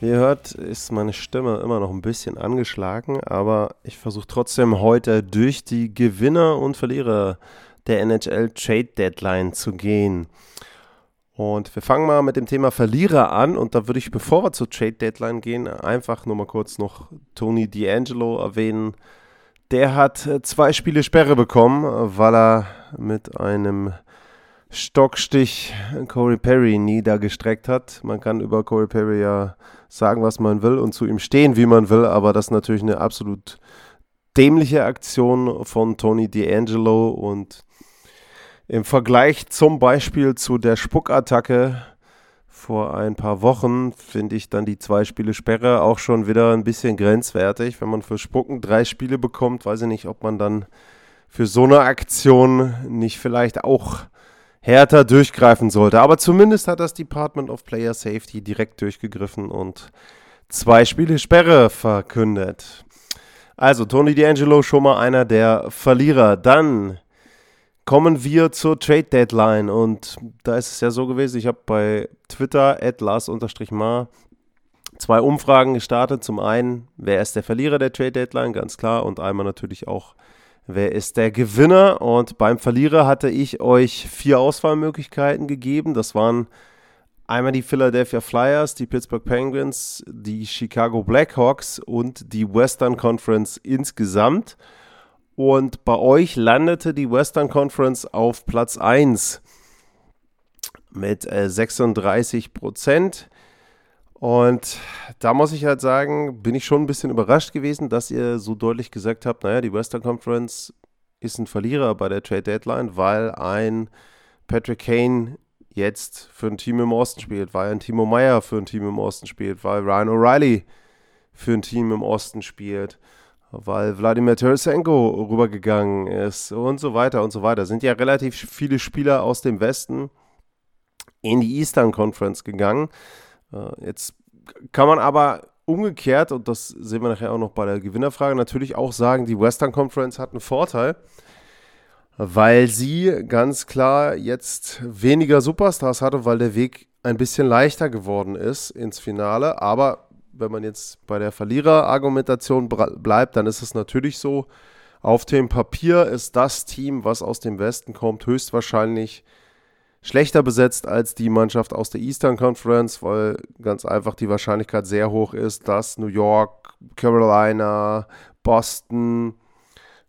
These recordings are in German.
Wie ihr hört, ist meine Stimme immer noch ein bisschen angeschlagen, aber ich versuche trotzdem heute durch die Gewinner und Verlierer der NHL Trade Deadline zu gehen. Und wir fangen mal mit dem Thema Verlierer an und da würde ich, bevor wir zur Trade Deadline gehen, einfach nur mal kurz noch Tony D'Angelo erwähnen. Der hat zwei Spiele Sperre bekommen, weil er mit einem Stockstich Corey Perry niedergestreckt hat. Man kann über Corey Perry ja sagen, was man will und zu ihm stehen, wie man will, aber das ist natürlich eine absolut dämliche Aktion von Tony D'Angelo und im Vergleich zum Beispiel zu der Spuckattacke vor ein paar Wochen finde ich dann die zwei Spiele Sperre auch schon wieder ein bisschen grenzwertig. Wenn man für Spucken drei Spiele bekommt, weiß ich nicht, ob man dann für so eine Aktion nicht vielleicht auch härter durchgreifen sollte. Aber zumindest hat das Department of Player Safety direkt durchgegriffen und zwei Spiele Sperre verkündet. Also Tony D'Angelo schon mal einer der Verlierer. Dann kommen wir zur Trade Deadline und da ist es ja so gewesen, ich habe bei Twitter atlas-mar zwei Umfragen gestartet. Zum einen, wer ist der Verlierer der Trade Deadline, ganz klar, und einmal natürlich auch, Wer ist der Gewinner? Und beim Verlierer hatte ich euch vier Auswahlmöglichkeiten gegeben. Das waren einmal die Philadelphia Flyers, die Pittsburgh Penguins, die Chicago Blackhawks und die Western Conference insgesamt. Und bei euch landete die Western Conference auf Platz 1 mit äh, 36 Prozent. Und da muss ich halt sagen, bin ich schon ein bisschen überrascht gewesen, dass ihr so deutlich gesagt habt, naja, die Western Conference ist ein Verlierer bei der Trade Deadline, weil ein Patrick Kane jetzt für ein Team im Osten spielt, weil ein Timo Meyer für ein Team im Osten spielt, weil Ryan O'Reilly für ein Team im Osten spielt, weil Wladimir Tarasenko rübergegangen ist und so weiter und so weiter. Sind ja relativ viele Spieler aus dem Westen in die Eastern Conference gegangen. Jetzt kann man aber umgekehrt, und das sehen wir nachher auch noch bei der Gewinnerfrage, natürlich auch sagen, die Western Conference hat einen Vorteil, weil sie ganz klar jetzt weniger Superstars hatte, weil der Weg ein bisschen leichter geworden ist ins Finale. Aber wenn man jetzt bei der Verliererargumentation bleibt, dann ist es natürlich so, auf dem Papier ist das Team, was aus dem Westen kommt, höchstwahrscheinlich schlechter besetzt als die Mannschaft aus der Eastern Conference, weil ganz einfach die Wahrscheinlichkeit sehr hoch ist, dass New York, Carolina, Boston,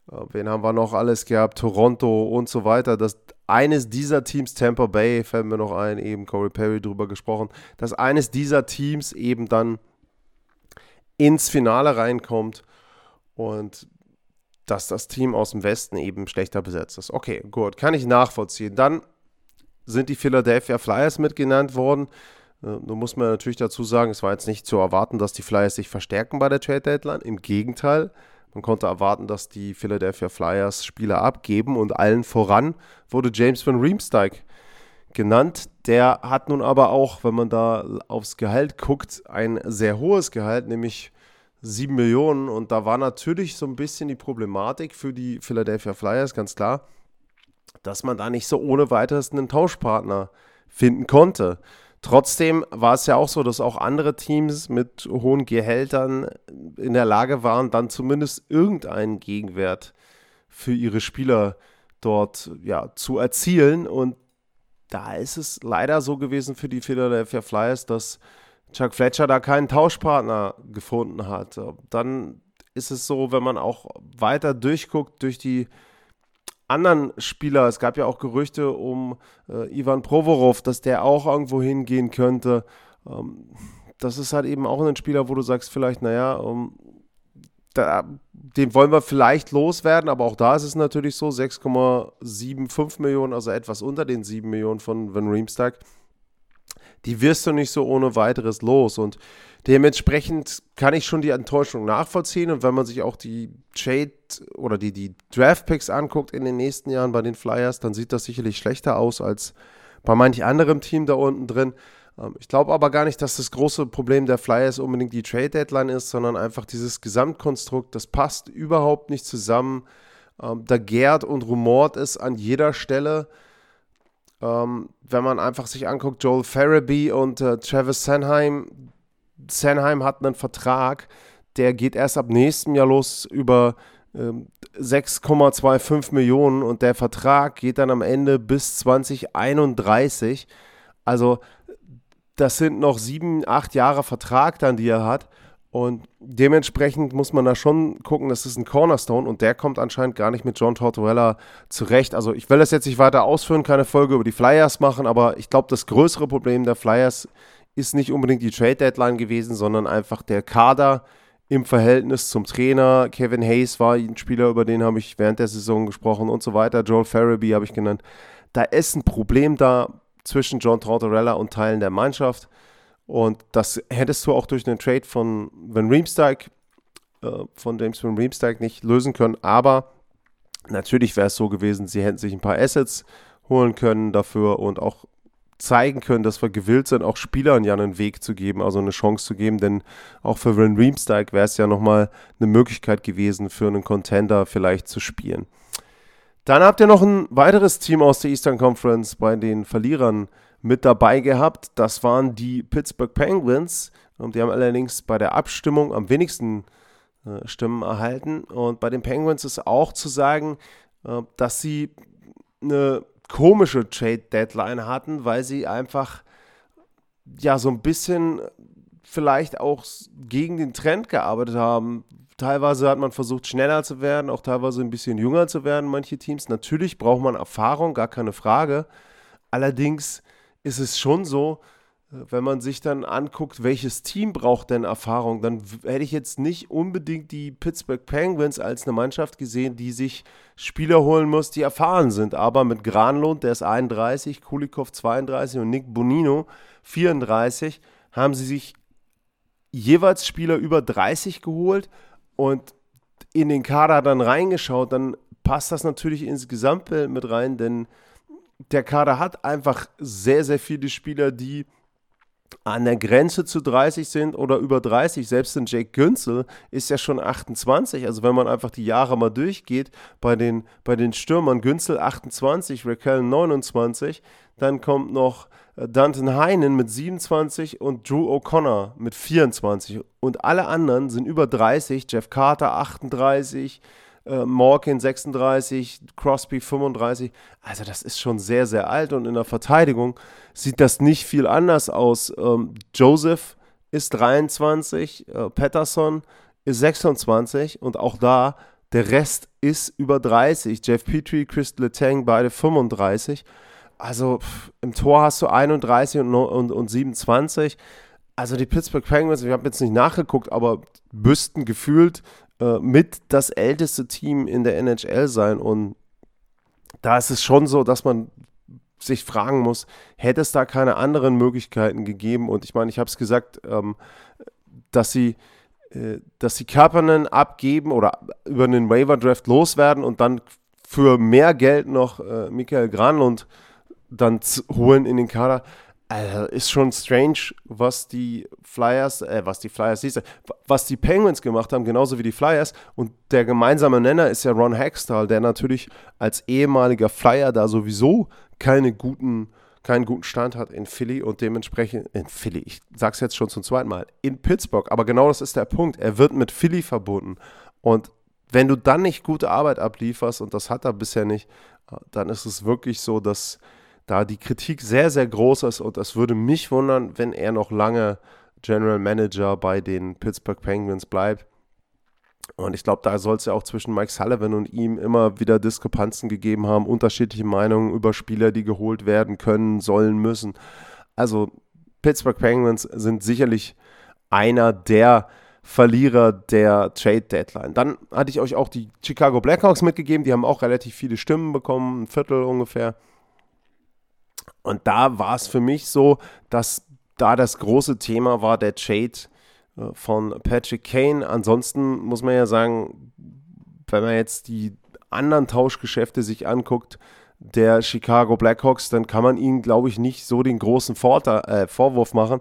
äh, wen haben wir noch alles gehabt, Toronto und so weiter, dass eines dieser Teams, Tampa Bay, fällt mir noch ein, eben Corey Perry drüber gesprochen, dass eines dieser Teams eben dann ins Finale reinkommt und dass das Team aus dem Westen eben schlechter besetzt ist. Okay, gut, kann ich nachvollziehen. Dann sind die Philadelphia Flyers mitgenannt worden. Äh, da muss man natürlich dazu sagen, es war jetzt nicht zu erwarten, dass die Flyers sich verstärken bei der Trade Deadline. Im Gegenteil, man konnte erwarten, dass die Philadelphia Flyers Spieler abgeben und allen voran wurde James van Riemsdyk genannt. Der hat nun aber auch, wenn man da aufs Gehalt guckt, ein sehr hohes Gehalt, nämlich 7 Millionen. Und da war natürlich so ein bisschen die Problematik für die Philadelphia Flyers, ganz klar dass man da nicht so ohne weiteres einen Tauschpartner finden konnte. Trotzdem war es ja auch so, dass auch andere Teams mit hohen Gehältern in der Lage waren, dann zumindest irgendeinen Gegenwert für ihre Spieler dort ja, zu erzielen. Und da ist es leider so gewesen für die Philadelphia Flyers, dass Chuck Fletcher da keinen Tauschpartner gefunden hat. Dann ist es so, wenn man auch weiter durchguckt durch die anderen Spieler. Es gab ja auch Gerüchte um äh, Ivan Provorov, dass der auch irgendwo hingehen könnte. Ähm, das ist halt eben auch ein Spieler, wo du sagst, vielleicht, naja, um, da, den wollen wir vielleicht loswerden, aber auch da ist es natürlich so, 6,75 Millionen, also etwas unter den 7 Millionen von Van Riemsdyk, die wirst du nicht so ohne weiteres los. Und Dementsprechend kann ich schon die Enttäuschung nachvollziehen und wenn man sich auch die Trade oder die, die Draft Picks anguckt in den nächsten Jahren bei den Flyers, dann sieht das sicherlich schlechter aus als bei manch anderem Team da unten drin. Ähm, ich glaube aber gar nicht, dass das große Problem der Flyers unbedingt die Trade Deadline ist, sondern einfach dieses Gesamtkonstrukt, das passt überhaupt nicht zusammen. Ähm, da gärt und rumort es an jeder Stelle. Ähm, wenn man einfach sich anguckt, Joel Farabee und äh, Travis Sanheim, Sanheim hat einen Vertrag, der geht erst ab nächstem Jahr los über 6,25 Millionen und der Vertrag geht dann am Ende bis 2031. Also das sind noch sieben, acht Jahre Vertrag dann, die er hat. Und dementsprechend muss man da schon gucken, das ist ein Cornerstone und der kommt anscheinend gar nicht mit John Tortorella zurecht. Also ich will das jetzt nicht weiter ausführen, keine Folge über die Flyers machen, aber ich glaube, das größere Problem der Flyers ist nicht unbedingt die Trade Deadline gewesen, sondern einfach der Kader im Verhältnis zum Trainer. Kevin Hayes war ein Spieler, über den habe ich während der Saison gesprochen und so weiter. Joel Farabee habe ich genannt. Da ist ein Problem da zwischen John Tortorella und Teilen der Mannschaft. Und das hättest du auch durch einen Trade von Van Riemsdyk, äh, von James Van Riemsdyk nicht lösen können. Aber natürlich wäre es so gewesen, sie hätten sich ein paar Assets holen können dafür und auch zeigen können, dass wir gewillt sind, auch Spielern ja einen Weg zu geben, also eine Chance zu geben, denn auch für Van Riemsdyk wäre es ja nochmal eine Möglichkeit gewesen, für einen Contender vielleicht zu spielen. Dann habt ihr noch ein weiteres Team aus der Eastern Conference bei den Verlierern mit dabei gehabt. Das waren die Pittsburgh Penguins. Und die haben allerdings bei der Abstimmung am wenigsten äh, Stimmen erhalten. Und bei den Penguins ist auch zu sagen, äh, dass sie eine komische Trade-Deadline hatten, weil sie einfach ja so ein bisschen vielleicht auch gegen den Trend gearbeitet haben, teilweise hat man versucht, schneller zu werden, auch teilweise ein bisschen jünger zu werden, manche Teams. Natürlich braucht man Erfahrung, gar keine Frage. Allerdings ist es schon so, wenn man sich dann anguckt, welches Team braucht denn Erfahrung, dann hätte ich jetzt nicht unbedingt die Pittsburgh Penguins als eine Mannschaft gesehen, die sich Spieler holen muss, die erfahren sind. Aber mit Granlund, der ist 31, Kulikov 32 und Nick Bonino 34, haben sie sich jeweils Spieler über 30 geholt und in den Kader dann reingeschaut, dann passt das natürlich ins Gesamtbild mit rein, denn der Kader hat einfach sehr, sehr viele Spieler, die an der Grenze zu 30 sind oder über 30. Selbst ein Jake Günzel ist ja schon 28. Also wenn man einfach die Jahre mal durchgeht, bei den, bei den Stürmern Günzel 28, Raquel 29, dann kommt noch äh, Danton Heinen mit 27 und Drew O'Connor mit 24. Und alle anderen sind über 30. Jeff Carter 38, äh, Morgan 36, Crosby 35. Also das ist schon sehr, sehr alt und in der Verteidigung sieht das nicht viel anders aus. Ähm, Joseph ist 23, äh, Patterson ist 26 und auch da der Rest ist über 30. Jeff Petrie, Chris Letang, beide 35. Also pff, im Tor hast du 31 und, und, und 27. Also die Pittsburgh Penguins, ich habe jetzt nicht nachgeguckt, aber müssten gefühlt äh, mit das älteste Team in der NHL sein. Und da ist es schon so, dass man sich fragen muss, hätte es da keine anderen Möglichkeiten gegeben? Und ich meine, ich habe es gesagt, ähm, dass sie äh, dass sie Kapanen abgeben oder über einen Waiver Draft loswerden und dann für mehr Geld noch äh, Michael Granlund dann holen in den Kader. Also ist schon strange, was die Flyers, äh, was die Flyers, siehst was die Penguins gemacht haben, genauso wie die Flyers. Und der gemeinsame Nenner ist ja Ron Hextall, der natürlich als ehemaliger Flyer da sowieso keine guten, keinen guten Stand hat in Philly und dementsprechend in Philly, ich sag's jetzt schon zum zweiten Mal, in Pittsburgh. Aber genau das ist der Punkt. Er wird mit Philly verbunden. Und wenn du dann nicht gute Arbeit ablieferst, und das hat er bisher nicht, äh, dann ist es wirklich so, dass da die Kritik sehr, sehr groß ist und es würde mich wundern, wenn er noch lange General Manager bei den Pittsburgh Penguins bleibt. Und ich glaube, da soll es ja auch zwischen Mike Sullivan und ihm immer wieder Diskrepanzen gegeben haben, unterschiedliche Meinungen über Spieler, die geholt werden können, sollen, müssen. Also Pittsburgh Penguins sind sicherlich einer der Verlierer der Trade Deadline. Dann hatte ich euch auch die Chicago Blackhawks mitgegeben, die haben auch relativ viele Stimmen bekommen, ein Viertel ungefähr. Und da war es für mich so, dass da das große Thema war der Trade äh, von Patrick Kane. Ansonsten muss man ja sagen, wenn man jetzt die anderen Tauschgeschäfte sich anguckt, der Chicago Blackhawks, dann kann man ihnen, glaube ich, nicht so den großen Vorteil, äh, Vorwurf machen.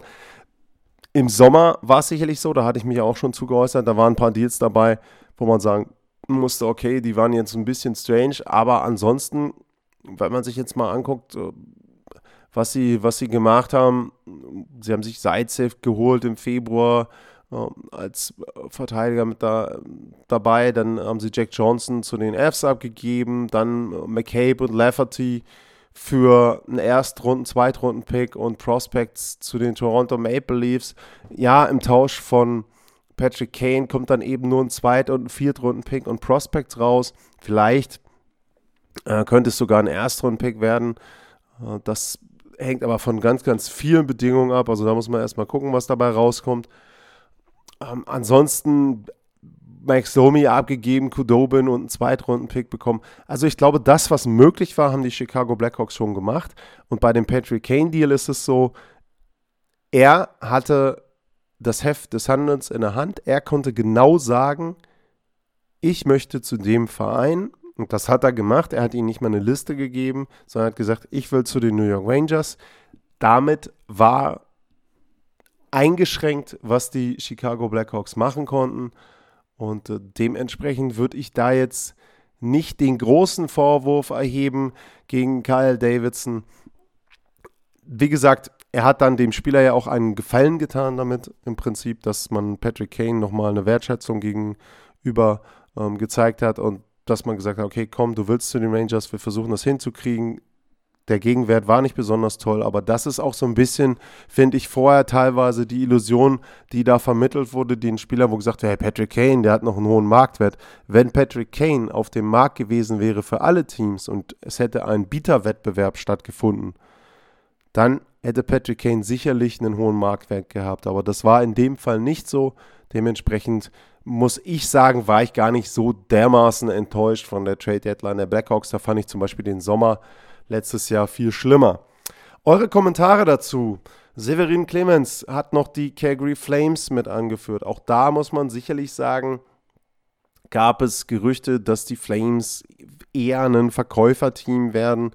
Im Sommer war es sicherlich so, da hatte ich mich auch schon zugeäußert, da waren ein paar Deals dabei, wo man sagen musste, okay, die waren jetzt ein bisschen strange, aber ansonsten, wenn man sich jetzt mal anguckt, was sie, was sie gemacht haben, sie haben sich Sidesafe geholt im Februar, als Verteidiger mit da, dabei. Dann haben sie Jack Johnson zu den Fs abgegeben, dann McCabe und Lafferty für einen Erstrunden-, Zweitrunden-Pick und Prospects zu den Toronto Maple Leafs. Ja, im Tausch von Patrick Kane kommt dann eben nur ein Zweit- und ein Viertrunden-Pick und Prospects raus. Vielleicht äh, könnte es sogar ein Erstrunden-Pick werden. Äh, das hängt aber von ganz, ganz vielen Bedingungen ab. Also da muss man erstmal gucken, was dabei rauskommt. Ähm, ansonsten Max Domi abgegeben, Kudobin und einen Zweitrunden-Pick bekommen. Also ich glaube, das, was möglich war, haben die Chicago Blackhawks schon gemacht. Und bei dem Patrick Kane-Deal ist es so, er hatte das Heft des Handelns in der Hand. Er konnte genau sagen, ich möchte zu dem Verein. Und das hat er gemacht. Er hat ihnen nicht mal eine Liste gegeben, sondern hat gesagt, ich will zu den New York Rangers. Damit war eingeschränkt, was die Chicago Blackhawks machen konnten. Und äh, dementsprechend würde ich da jetzt nicht den großen Vorwurf erheben gegen Kyle Davidson. Wie gesagt, er hat dann dem Spieler ja auch einen Gefallen getan damit, im Prinzip, dass man Patrick Kane nochmal eine Wertschätzung gegenüber ähm, gezeigt hat und dass man gesagt hat, okay, komm, du willst zu den Rangers, wir versuchen das hinzukriegen der Gegenwert war nicht besonders toll, aber das ist auch so ein bisschen, finde ich, vorher teilweise die Illusion, die da vermittelt wurde, den Spieler, wo gesagt wird, hey, Patrick Kane, der hat noch einen hohen Marktwert. Wenn Patrick Kane auf dem Markt gewesen wäre für alle Teams und es hätte ein Bieterwettbewerb stattgefunden, dann hätte Patrick Kane sicherlich einen hohen Marktwert gehabt. Aber das war in dem Fall nicht so. Dementsprechend muss ich sagen, war ich gar nicht so dermaßen enttäuscht von der Trade Deadline der Blackhawks. Da fand ich zum Beispiel den Sommer letztes Jahr viel schlimmer. Eure Kommentare dazu. Severin Clemens hat noch die Calgary Flames mit angeführt. Auch da muss man sicherlich sagen, gab es Gerüchte, dass die Flames eher ein Verkäuferteam werden,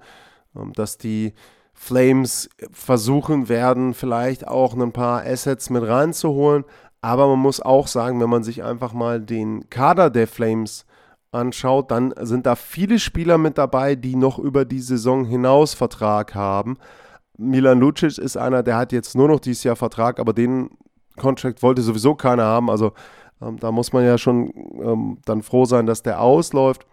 ähm, dass die Flames versuchen werden, vielleicht auch ein paar Assets mit reinzuholen. Aber man muss auch sagen, wenn man sich einfach mal den Kader der Flames anschaut, dann sind da viele Spieler mit dabei, die noch über die Saison hinaus Vertrag haben. Milan Lucic ist einer, der hat jetzt nur noch dieses Jahr Vertrag, aber den Contract wollte sowieso keiner haben. Also ähm, da muss man ja schon ähm, dann froh sein, dass der ausläuft.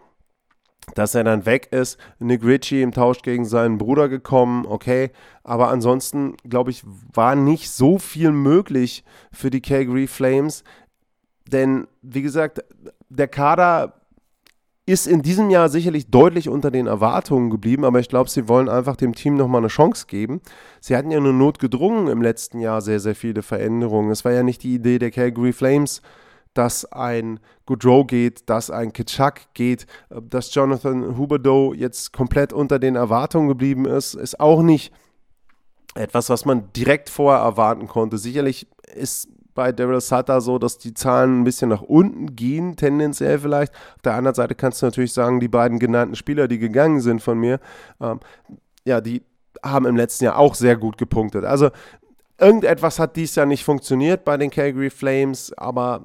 Dass er dann weg ist. Nick Ritchie im Tausch gegen seinen Bruder gekommen, okay. Aber ansonsten, glaube ich, war nicht so viel möglich für die Calgary Flames. Denn, wie gesagt, der Kader ist in diesem Jahr sicherlich deutlich unter den Erwartungen geblieben, aber ich glaube, sie wollen einfach dem Team nochmal eine Chance geben. Sie hatten ja nur notgedrungen im letzten Jahr sehr, sehr viele Veränderungen. Es war ja nicht die Idee der Calgary Flames, dass ein Goodrow geht, dass ein Kitschak geht, dass Jonathan Huberdeau jetzt komplett unter den Erwartungen geblieben ist, ist auch nicht etwas, was man direkt vorher erwarten konnte. Sicherlich ist bei Daryl Sutter so, dass die Zahlen ein bisschen nach unten gehen, tendenziell vielleicht. Auf der anderen Seite kannst du natürlich sagen, die beiden genannten Spieler, die gegangen sind von mir, ähm, ja, die haben im letzten Jahr auch sehr gut gepunktet. Also irgendetwas hat dies Jahr nicht funktioniert bei den Calgary Flames, aber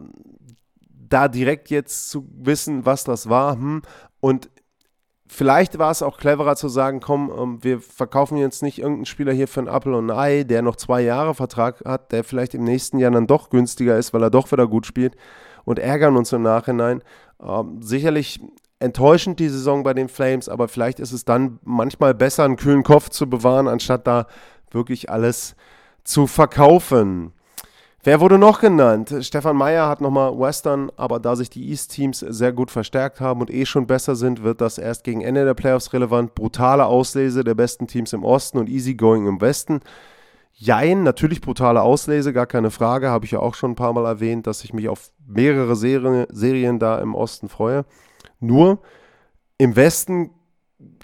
da direkt jetzt zu wissen, was das war, hm, und Vielleicht war es auch cleverer zu sagen, komm, ähm, wir verkaufen jetzt nicht irgendeinen Spieler hier für ein Apple und ein Ei, der noch zwei Jahre Vertrag hat, der vielleicht im nächsten Jahr dann doch günstiger ist, weil er doch wieder gut spielt und ärgern uns im Nachhinein. Ähm, sicherlich enttäuschend die Saison bei den Flames, aber vielleicht ist es dann manchmal besser, einen kühlen Kopf zu bewahren, anstatt da wirklich alles zu verkaufen. Wer wurde noch genannt? Stefan Meyer hat nochmal Western, aber da sich die East-Teams sehr gut verstärkt haben und eh schon besser sind, wird das erst gegen Ende der Playoffs relevant. Brutale Auslese der besten Teams im Osten und Easygoing im Westen. Jein, natürlich brutale Auslese, gar keine Frage. Habe ich ja auch schon ein paar Mal erwähnt, dass ich mich auf mehrere Serien, Serien da im Osten freue. Nur im Westen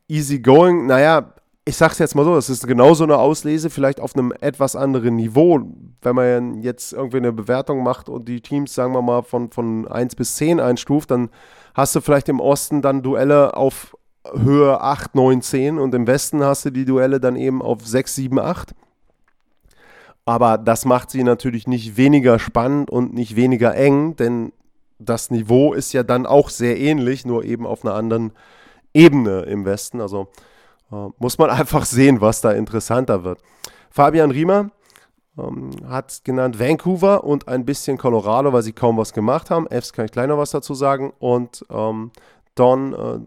easygoing, naja, ich sag's jetzt mal so, es ist genauso eine Auslese, vielleicht auf einem etwas anderen Niveau. Wenn man jetzt irgendwie eine Bewertung macht und die Teams, sagen wir mal, von, von 1 bis 10 einstuft, dann hast du vielleicht im Osten dann Duelle auf Höhe 8, 9, 10 und im Westen hast du die Duelle dann eben auf 6, 7, 8. Aber das macht sie natürlich nicht weniger spannend und nicht weniger eng, denn das Niveau ist ja dann auch sehr ähnlich, nur eben auf einer anderen Ebene im Westen. Also muss man einfach sehen, was da interessanter wird. Fabian Riemer ähm, hat genannt Vancouver und ein bisschen Colorado, weil sie kaum was gemacht haben. Fs kann ich noch was dazu sagen. Und ähm, Don äh,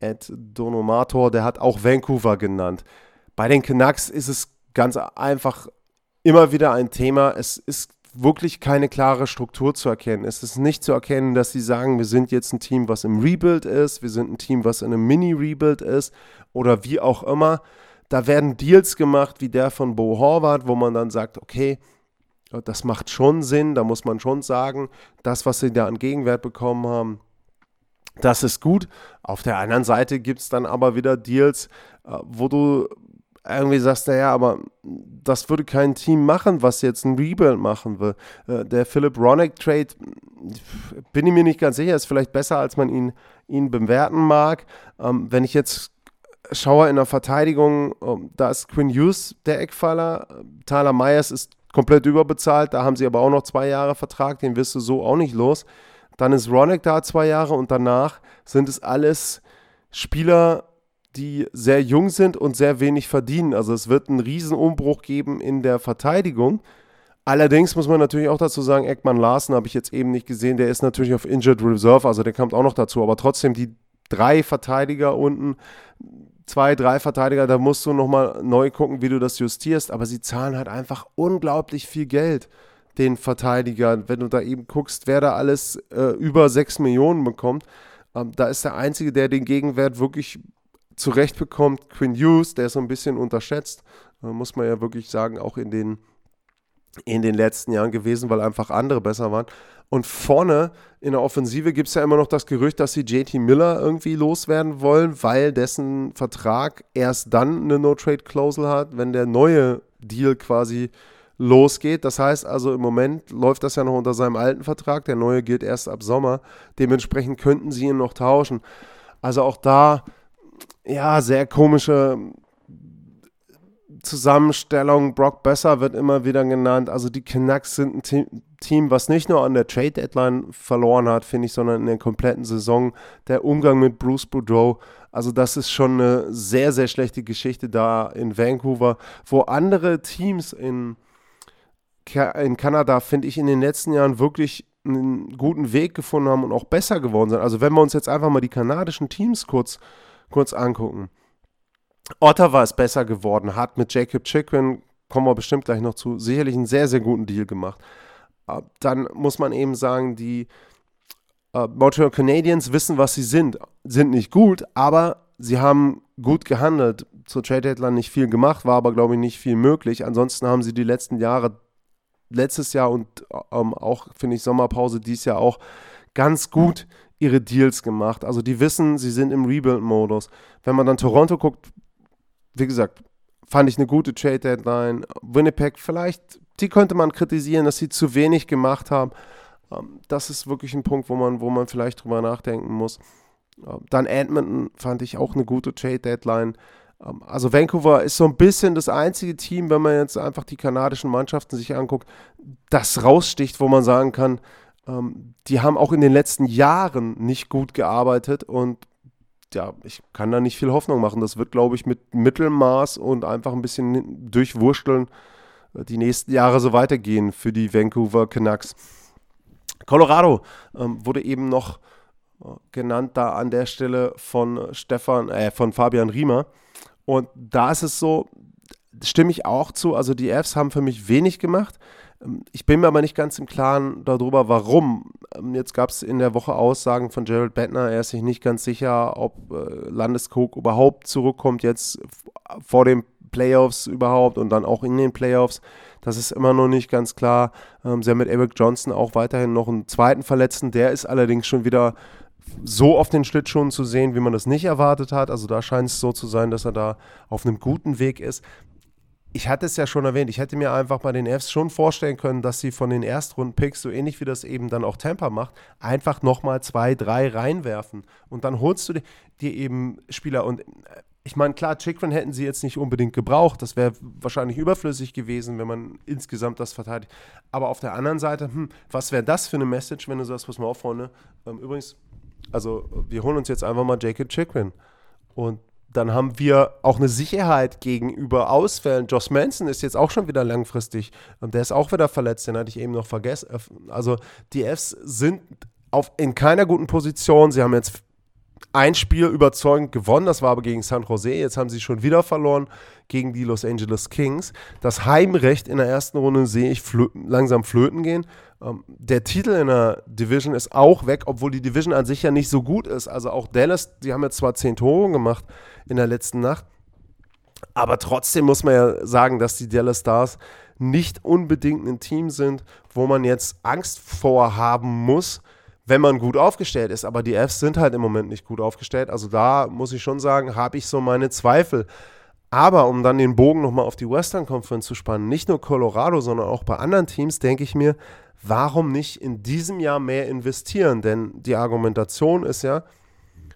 Ed Donomator, der hat auch Vancouver genannt. Bei den Canucks ist es ganz einfach immer wieder ein Thema. Es ist wirklich keine klare Struktur zu erkennen. Es ist nicht zu erkennen, dass sie sagen, wir sind jetzt ein Team, was im Rebuild ist, wir sind ein Team, was in einem Mini-Rebuild ist oder wie auch immer. Da werden Deals gemacht wie der von Bo Horvath, wo man dann sagt, okay, das macht schon Sinn, da muss man schon sagen, das, was sie da an Gegenwert bekommen haben, das ist gut. Auf der anderen Seite gibt es dann aber wieder Deals, äh, wo du irgendwie sagst, naja, aber das würde kein Team machen, was jetzt ein Rebuild machen will. Äh, der Philip Ronick Trade, bin ich mir nicht ganz sicher, ist vielleicht besser, als man ihn, ihn bewerten mag. Ähm, wenn ich jetzt schaue in der Verteidigung, ähm, da ist Quinn Hughes der Eckfaller, Tyler Myers ist komplett überbezahlt, da haben sie aber auch noch zwei Jahre Vertrag, den wirst du so auch nicht los. Dann ist Ronick da zwei Jahre und danach sind es alles Spieler, die sehr jung sind und sehr wenig verdienen. Also es wird einen Riesenumbruch geben in der Verteidigung. Allerdings muss man natürlich auch dazu sagen, Eckmann Larsen habe ich jetzt eben nicht gesehen, der ist natürlich auf Injured Reserve, also der kommt auch noch dazu, aber trotzdem die drei Verteidiger unten, zwei, drei Verteidiger, da musst du nochmal neu gucken, wie du das justierst, aber sie zahlen halt einfach unglaublich viel Geld den Verteidigern, wenn du da eben guckst, wer da alles äh, über sechs Millionen bekommt. Ähm, da ist der Einzige, der den Gegenwert wirklich zurecht bekommt. Quinn Hughes, der ist so ein bisschen unterschätzt, äh, muss man ja wirklich sagen, auch in den, in den letzten Jahren gewesen, weil einfach andere besser waren. Und vorne in der Offensive gibt es ja immer noch das Gerücht, dass sie JT Miller irgendwie loswerden wollen, weil dessen Vertrag erst dann eine No-Trade-Klausel hat, wenn der neue Deal quasi losgeht. Das heißt also, im Moment läuft das ja noch unter seinem alten Vertrag. Der neue gilt erst ab Sommer. Dementsprechend könnten sie ihn noch tauschen. Also auch da ja, sehr komische Zusammenstellung. Brock Besser wird immer wieder genannt. Also die Canucks sind ein Team, was nicht nur an der Trade Deadline verloren hat, finde ich, sondern in der kompletten Saison. Der Umgang mit Bruce Boudreau, also das ist schon eine sehr, sehr schlechte Geschichte da in Vancouver, wo andere Teams in, in Kanada, finde ich, in den letzten Jahren wirklich einen guten Weg gefunden haben und auch besser geworden sind. Also wenn wir uns jetzt einfach mal die kanadischen Teams kurz kurz angucken. Ottawa ist besser geworden, hat mit Jacob Chikrin, kommen wir bestimmt gleich noch zu, sicherlich einen sehr, sehr guten Deal gemacht. Äh, dann muss man eben sagen, die äh, Montreal Canadiens wissen, was sie sind. Sind nicht gut, aber sie haben gut gehandelt. Zur Trade Deadline nicht viel gemacht, war aber, glaube ich, nicht viel möglich. Ansonsten haben sie die letzten Jahre, letztes Jahr und ähm, auch, finde ich, Sommerpause dieses Jahr auch ganz gut ihre Deals gemacht. Also die wissen, sie sind im Rebuild-Modus. Wenn man dann Toronto guckt, wie gesagt, fand ich eine gute Trade-Deadline. Winnipeg vielleicht, die könnte man kritisieren, dass sie zu wenig gemacht haben. Ähm, das ist wirklich ein Punkt, wo man, wo man vielleicht drüber nachdenken muss. Ähm, dann Edmonton fand ich auch eine gute Trade-Deadline. Ähm, also Vancouver ist so ein bisschen das einzige Team, wenn man jetzt einfach die kanadischen Mannschaften sich anguckt, das raussticht, wo man sagen kann, ähm, die haben auch in den letzten Jahren nicht gut gearbeitet und ja, ich kann da nicht viel Hoffnung machen. Das wird, glaube ich, mit Mittelmaß und einfach ein bisschen durchwurschteln äh, die nächsten Jahre so weitergehen für die Vancouver Canucks. Colorado ähm, wurde eben noch äh, genannt da an der Stelle von Stefan, äh, von Fabian Riemer. Und da ist es so, stimme ich auch zu. Also die Fs haben für mich wenig gemacht. Ähm, ich bin mir aber nicht ganz im Klaren darüber, warum. Ähm, jetzt gab es in der Woche Aussagen von Gerald Bettner, er ist sich nicht ganz sicher, ob äh, Landeskog überhaupt zurückkommt, jetzt vor den Playoffs überhaupt und dann auch in den Playoffs. Das ist immer noch nicht ganz klar. Ähm, sie haben mit Eric Johnson auch weiterhin noch einen zweiten Verletzten, der ist allerdings schon wieder so auf den Schlittschuhen zu sehen, wie man das nicht erwartet hat. Also da scheint es so zu sein, dass er da auf einem guten Weg ist. Ich hatte es ja schon erwähnt, ich hätte mir einfach bei den Fs schon vorstellen können, dass sie von den Erstrunden-Picks, so ähnlich wie das eben dann auch Tampa macht, einfach nochmal zwei, drei reinwerfen. Und dann holst du dir eben Spieler. Und äh, ich meine, klar, Chikrin hätten sie jetzt nicht unbedingt gebraucht. Das wäre wahrscheinlich überflüssig gewesen, wenn man insgesamt das verteidigt. Aber auf der anderen Seite, hm, was wäre das für eine Message, wenn du sagst, pass mal auf, Freunde. Ähm, übrigens, also wir holen uns jetzt einfach mal Jacob Chikrin. Und dann haben wir auch eine Sicherheit gegenüber Ausfällen. Josh Manson ist jetzt auch schon wieder langfristig und der ist auch wieder verletzt, den hatte ich eben noch vergessen. Also die Fs sind auf, in keiner guten Position. Sie haben jetzt ein Spiel überzeugend gewonnen, das war aber gegen San Jose. Jetzt haben sie schon wieder verloren gegen die Los Angeles Kings. Das Heimrecht in der ersten Runde sehe ich flö langsam flöten gehen. Ähm, der Titel in der Division ist auch weg, obwohl die Division an sich ja nicht so gut ist. Also auch Dallas, die haben jetzt zwar zehn Tore gemacht in der letzten Nacht, aber trotzdem muss man ja sagen, dass die Dallas Stars nicht unbedingt ein Team sind, wo man jetzt Angst vorhaben muss, wenn man gut aufgestellt ist. Aber die Fs sind halt im Moment nicht gut aufgestellt. Also da muss ich schon sagen, habe ich so meine Zweifel. Aber um dann den Bogen nochmal auf die Western Conference zu spannen, nicht nur Colorado, sondern auch bei anderen Teams, denke ich mir, warum nicht in diesem Jahr mehr investieren? Denn die Argumentation ist ja,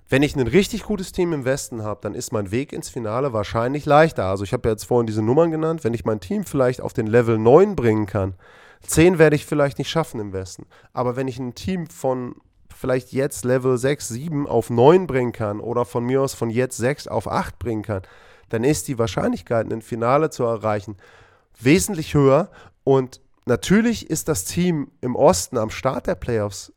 wenn ich ein richtig gutes Team im Westen habe, dann ist mein Weg ins Finale wahrscheinlich leichter. Also ich habe ja jetzt vorhin diese Nummern genannt, wenn ich mein Team vielleicht auf den Level 9 bringen kann, 10 werde ich vielleicht nicht schaffen im Westen. Aber wenn ich ein Team von vielleicht jetzt Level 6, 7 auf 9 bringen kann oder von mir aus von jetzt 6 auf 8 bringen kann, dann ist die Wahrscheinlichkeit, ein Finale zu erreichen, wesentlich höher. Und natürlich ist das Team im Osten am Start der Playoffs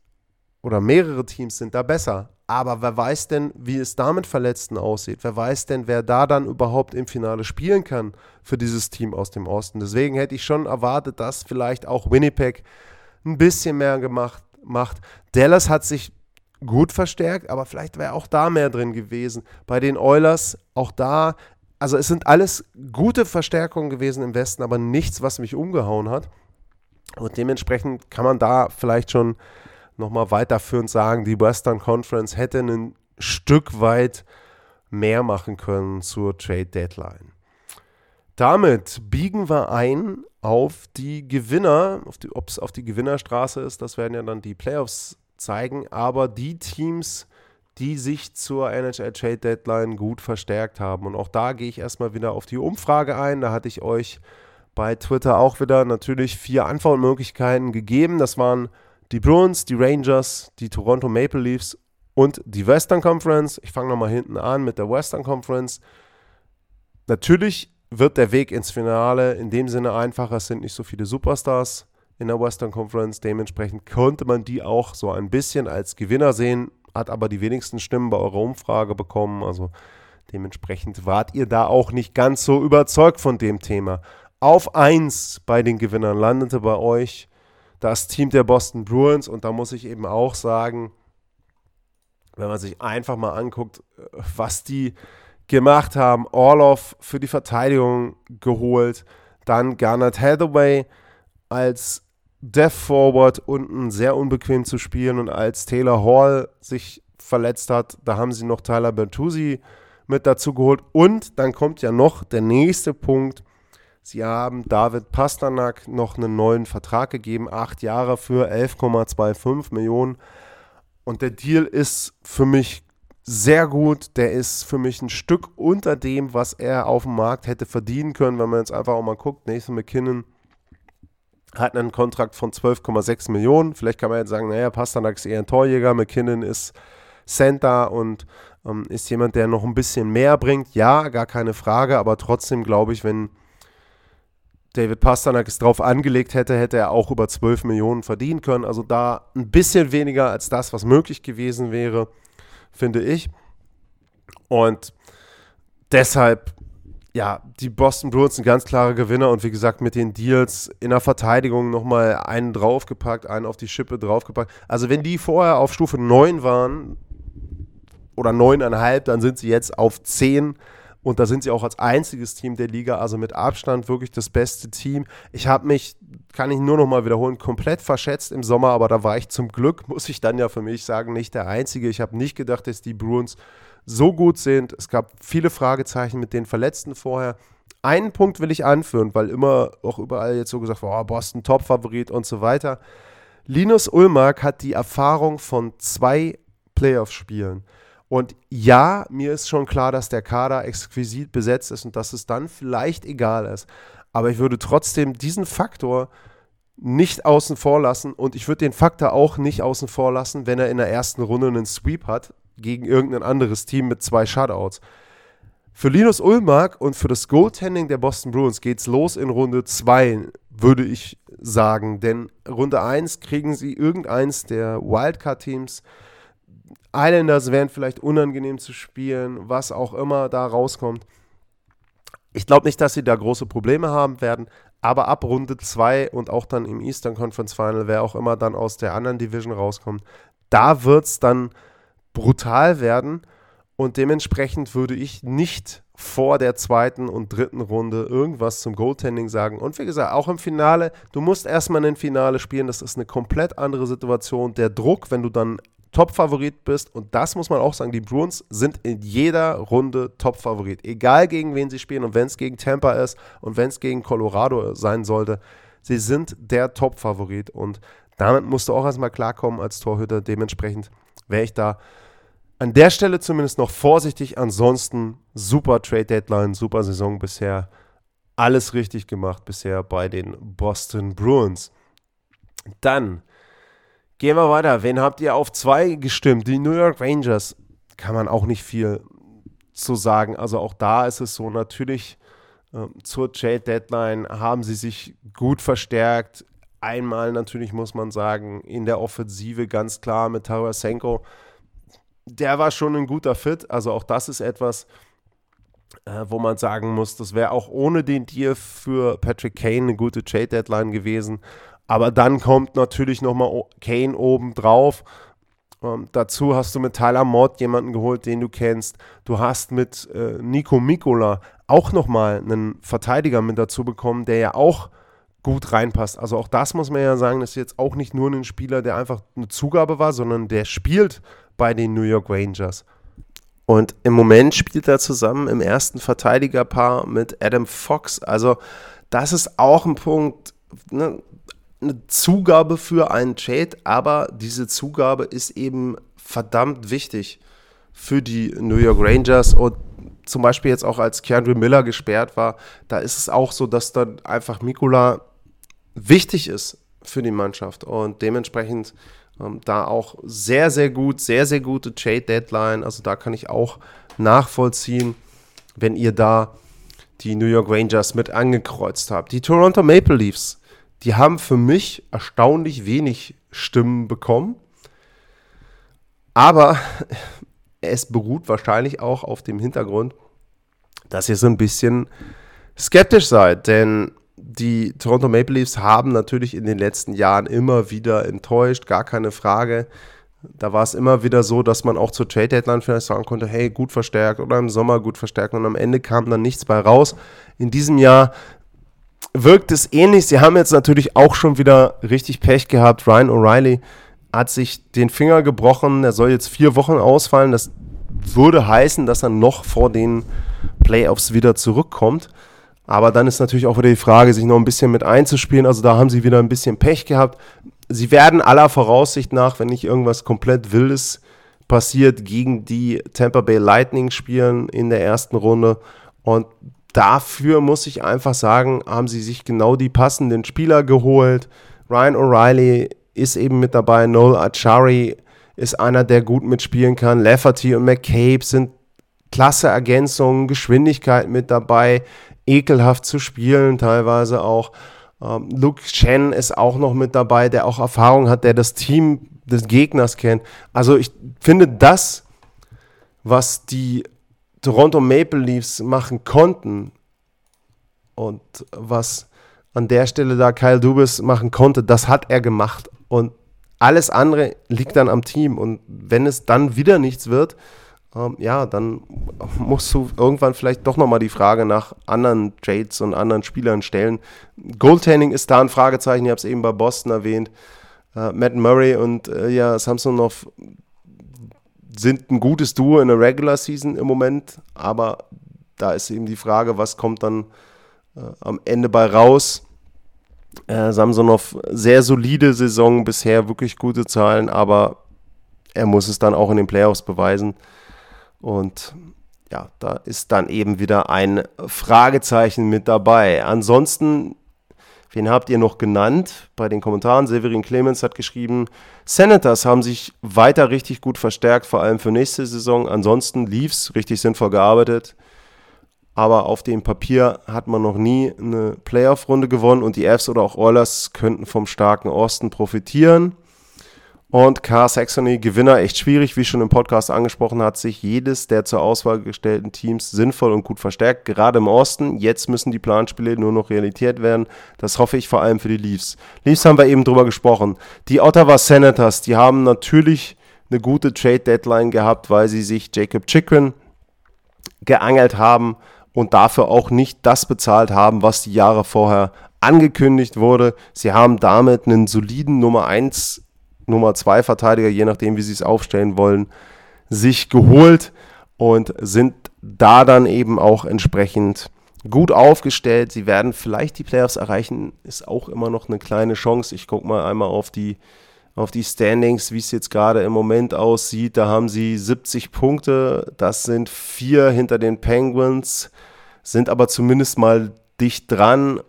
oder mehrere Teams sind da besser. Aber wer weiß denn, wie es da mit Verletzten aussieht? Wer weiß denn, wer da dann überhaupt im Finale spielen kann für dieses Team aus dem Osten? Deswegen hätte ich schon erwartet, dass vielleicht auch Winnipeg ein bisschen mehr gemacht macht. Dallas hat sich gut verstärkt, aber vielleicht wäre auch da mehr drin gewesen. Bei den Oilers, auch da also es sind alles gute Verstärkungen gewesen im Westen, aber nichts, was mich umgehauen hat. Und dementsprechend kann man da vielleicht schon nochmal weiterführend sagen, die Western Conference hätte ein Stück weit mehr machen können zur Trade Deadline. Damit biegen wir ein auf die Gewinner, ob es auf die Gewinnerstraße ist, das werden ja dann die Playoffs zeigen, aber die Teams, die sich zur NHL Trade Deadline gut verstärkt haben. Und auch da gehe ich erstmal wieder auf die Umfrage ein. Da hatte ich euch bei Twitter auch wieder natürlich vier Antwortmöglichkeiten gegeben. Das waren die Bruins, die Rangers, die Toronto Maple Leafs und die Western Conference. Ich fange nochmal hinten an mit der Western Conference. Natürlich wird der Weg ins Finale in dem Sinne einfacher. Es sind nicht so viele Superstars in der Western Conference. Dementsprechend könnte man die auch so ein bisschen als Gewinner sehen hat aber die wenigsten Stimmen bei eurer Umfrage bekommen. Also dementsprechend wart ihr da auch nicht ganz so überzeugt von dem Thema. Auf 1 bei den Gewinnern landete bei euch das Team der Boston Bruins und da muss ich eben auch sagen, wenn man sich einfach mal anguckt, was die gemacht haben, Orloff für die Verteidigung geholt, dann Garnet Hathaway als Death Forward unten sehr unbequem zu spielen und als Taylor Hall sich verletzt hat, da haben sie noch Tyler Bertuzzi mit dazu geholt und dann kommt ja noch der nächste Punkt. Sie haben David Pasternak noch einen neuen Vertrag gegeben, acht Jahre für 11,25 Millionen. Und der Deal ist für mich sehr gut. Der ist für mich ein Stück unter dem, was er auf dem Markt hätte verdienen können, wenn man jetzt einfach auch mal guckt. Nathan McKinnon hat einen Kontrakt von 12,6 Millionen. Vielleicht kann man jetzt sagen, naja, Pasternak ist eher ein Torjäger, McKinnon ist Center und ähm, ist jemand, der noch ein bisschen mehr bringt. Ja, gar keine Frage, aber trotzdem glaube ich, wenn David Pasternak es drauf angelegt hätte, hätte er auch über 12 Millionen verdienen können. Also da ein bisschen weniger als das, was möglich gewesen wäre, finde ich. Und deshalb ja, die Boston Bruins ein ganz klarer Gewinner und wie gesagt mit den Deals in der Verteidigung nochmal einen draufgepackt, einen auf die Schippe draufgepackt. Also wenn die vorher auf Stufe 9 waren oder 9,5, dann sind sie jetzt auf 10 Und da sind sie auch als einziges Team der Liga, also mit Abstand wirklich das beste Team. Ich habe mich, kann ich nur noch mal wiederholen, komplett verschätzt im Sommer, aber da war ich zum Glück, muss ich dann ja für mich sagen, nicht der Einzige. Ich habe nicht gedacht, dass die Bruins so gut sind. Es gab viele Fragezeichen mit den Verletzten vorher. Einen Punkt will ich anführen, weil immer auch überall jetzt so gesagt oh, Boston Top-Favorit und so weiter. Linus Ulmark hat die Erfahrung von zwei Playoff-Spielen. Und ja, mir ist schon klar, dass der Kader exquisit besetzt ist und dass es dann vielleicht egal ist. Aber ich würde trotzdem diesen Faktor nicht außen vor lassen und ich würde den Faktor auch nicht außen vor lassen, wenn er in der ersten Runde einen Sweep hat gegen irgendein anderes Team mit zwei Shutouts. Für Linus Ulmark und für das Goaltending der Boston Bruins geht es los in Runde 2, würde ich sagen. Denn Runde 1 kriegen sie irgendeins der Wildcard-Teams Islanders wären vielleicht unangenehm zu spielen, was auch immer da rauskommt. Ich glaube nicht, dass sie da große Probleme haben werden, aber ab Runde 2 und auch dann im Eastern Conference Final, wer auch immer dann aus der anderen Division rauskommt, da wird es dann brutal werden und dementsprechend würde ich nicht vor der zweiten und dritten Runde irgendwas zum Goaltending sagen. Und wie gesagt, auch im Finale, du musst erstmal ein Finale spielen, das ist eine komplett andere Situation. Der Druck, wenn du dann Top-Favorit bist. Und das muss man auch sagen, die Bruins sind in jeder Runde Top-Favorit. Egal gegen wen sie spielen und wenn es gegen Tampa ist und wenn es gegen Colorado sein sollte, sie sind der Top-Favorit. Und damit musst du auch erstmal klarkommen als Torhüter. Dementsprechend wäre ich da an der Stelle zumindest noch vorsichtig. Ansonsten super Trade Deadline, super Saison bisher. Alles richtig gemacht bisher bei den Boston Bruins. Dann Gehen wir weiter. Wen habt ihr auf zwei gestimmt? Die New York Rangers. Kann man auch nicht viel zu sagen. Also auch da ist es so, natürlich äh, zur Trade Deadline haben sie sich gut verstärkt. Einmal natürlich muss man sagen, in der Offensive ganz klar mit Tarasenko. Der war schon ein guter Fit. Also auch das ist etwas, äh, wo man sagen muss, das wäre auch ohne den Deal für Patrick Kane eine gute Trade Deadline gewesen. Aber dann kommt natürlich nochmal Kane oben drauf. Ähm, dazu hast du mit Tyler Mott jemanden geholt, den du kennst. Du hast mit äh, Nico Mikola auch nochmal einen Verteidiger mit dazu bekommen, der ja auch gut reinpasst. Also auch das muss man ja sagen, das ist jetzt auch nicht nur ein Spieler, der einfach eine Zugabe war, sondern der spielt bei den New York Rangers. Und im Moment spielt er zusammen im ersten Verteidigerpaar mit Adam Fox. Also das ist auch ein Punkt, ne? eine Zugabe für einen Trade, aber diese Zugabe ist eben verdammt wichtig für die New York Rangers und zum Beispiel jetzt auch als Keandre Miller gesperrt war, da ist es auch so, dass dann einfach Mikula wichtig ist für die Mannschaft und dementsprechend ähm, da auch sehr, sehr gut, sehr, sehr gute Trade Deadline. Also da kann ich auch nachvollziehen, wenn ihr da die New York Rangers mit angekreuzt habt. Die Toronto Maple Leafs die haben für mich erstaunlich wenig Stimmen bekommen. Aber es beruht wahrscheinlich auch auf dem Hintergrund, dass ihr so ein bisschen skeptisch seid. Denn die Toronto Maple Leafs haben natürlich in den letzten Jahren immer wieder enttäuscht, gar keine Frage. Da war es immer wieder so, dass man auch zur Trade Deadline vielleicht sagen konnte, hey, gut verstärkt oder im Sommer gut verstärkt und am Ende kam dann nichts bei raus. In diesem Jahr wirkt es ähnlich. Sie haben jetzt natürlich auch schon wieder richtig Pech gehabt. Ryan O'Reilly hat sich den Finger gebrochen. Er soll jetzt vier Wochen ausfallen. Das würde heißen, dass er noch vor den Playoffs wieder zurückkommt. Aber dann ist natürlich auch wieder die Frage, sich noch ein bisschen mit einzuspielen. Also da haben sie wieder ein bisschen Pech gehabt. Sie werden aller Voraussicht nach, wenn nicht irgendwas komplett Wildes passiert, gegen die Tampa Bay Lightning spielen in der ersten Runde. Und dafür muss ich einfach sagen, haben sie sich genau die passenden Spieler geholt. Ryan O'Reilly ist eben mit dabei, Noel Achari ist einer, der gut mitspielen kann. Lafferty und McCabe sind klasse Ergänzungen, Geschwindigkeit mit dabei, ekelhaft zu spielen teilweise auch. Ähm, Luke Chen ist auch noch mit dabei, der auch Erfahrung hat, der das Team des Gegners kennt. Also ich finde das, was die Toronto Maple Leafs machen konnten und was an der Stelle da Kyle Dubas machen konnte, das hat er gemacht. Und alles andere liegt dann am Team. Und wenn es dann wieder nichts wird, ähm, ja, dann musst du irgendwann vielleicht doch nochmal die Frage nach anderen Trades und anderen Spielern stellen. Goaltending ist da ein Fragezeichen, ich habe es eben bei Boston erwähnt. Äh, Matt Murray und äh, ja, Samsonov sind ein gutes Duo in der Regular Season im Moment, aber da ist eben die Frage, was kommt dann äh, am Ende bei raus. Äh, Samsonov sehr solide Saison bisher, wirklich gute Zahlen, aber er muss es dann auch in den Playoffs beweisen. Und ja, da ist dann eben wieder ein Fragezeichen mit dabei. Ansonsten, wen habt ihr noch genannt bei den Kommentaren? Severin Clemens hat geschrieben, Senators haben sich weiter richtig gut verstärkt, vor allem für nächste Saison. Ansonsten lief es richtig sinnvoll gearbeitet aber auf dem Papier hat man noch nie eine Playoff-Runde gewonnen und die Fs oder auch Oilers könnten vom starken Osten profitieren. Und Car Saxony, Gewinner, echt schwierig, wie schon im Podcast angesprochen hat, sich jedes der zur Auswahl gestellten Teams sinnvoll und gut verstärkt, gerade im Osten. Jetzt müssen die Planspiele nur noch Realität werden. Das hoffe ich vor allem für die Leafs. Leafs haben wir eben drüber gesprochen. Die Ottawa Senators, die haben natürlich eine gute Trade-Deadline gehabt, weil sie sich Jacob Chikrin geangelt haben und dafür auch nicht das bezahlt haben, was die Jahre vorher angekündigt wurde. Sie haben damit einen soliden Nummer 1, Nummer 2 Verteidiger, je nachdem, wie sie es aufstellen wollen, sich geholt und sind da dann eben auch entsprechend gut aufgestellt. Sie werden vielleicht die Playoffs erreichen, ist auch immer noch eine kleine Chance. Ich gucke mal einmal auf die, auf die Standings, wie es jetzt gerade im Moment aussieht. Da haben sie 70 Punkte, das sind vier hinter den Penguins, sind aber zumindest mal dicht dran.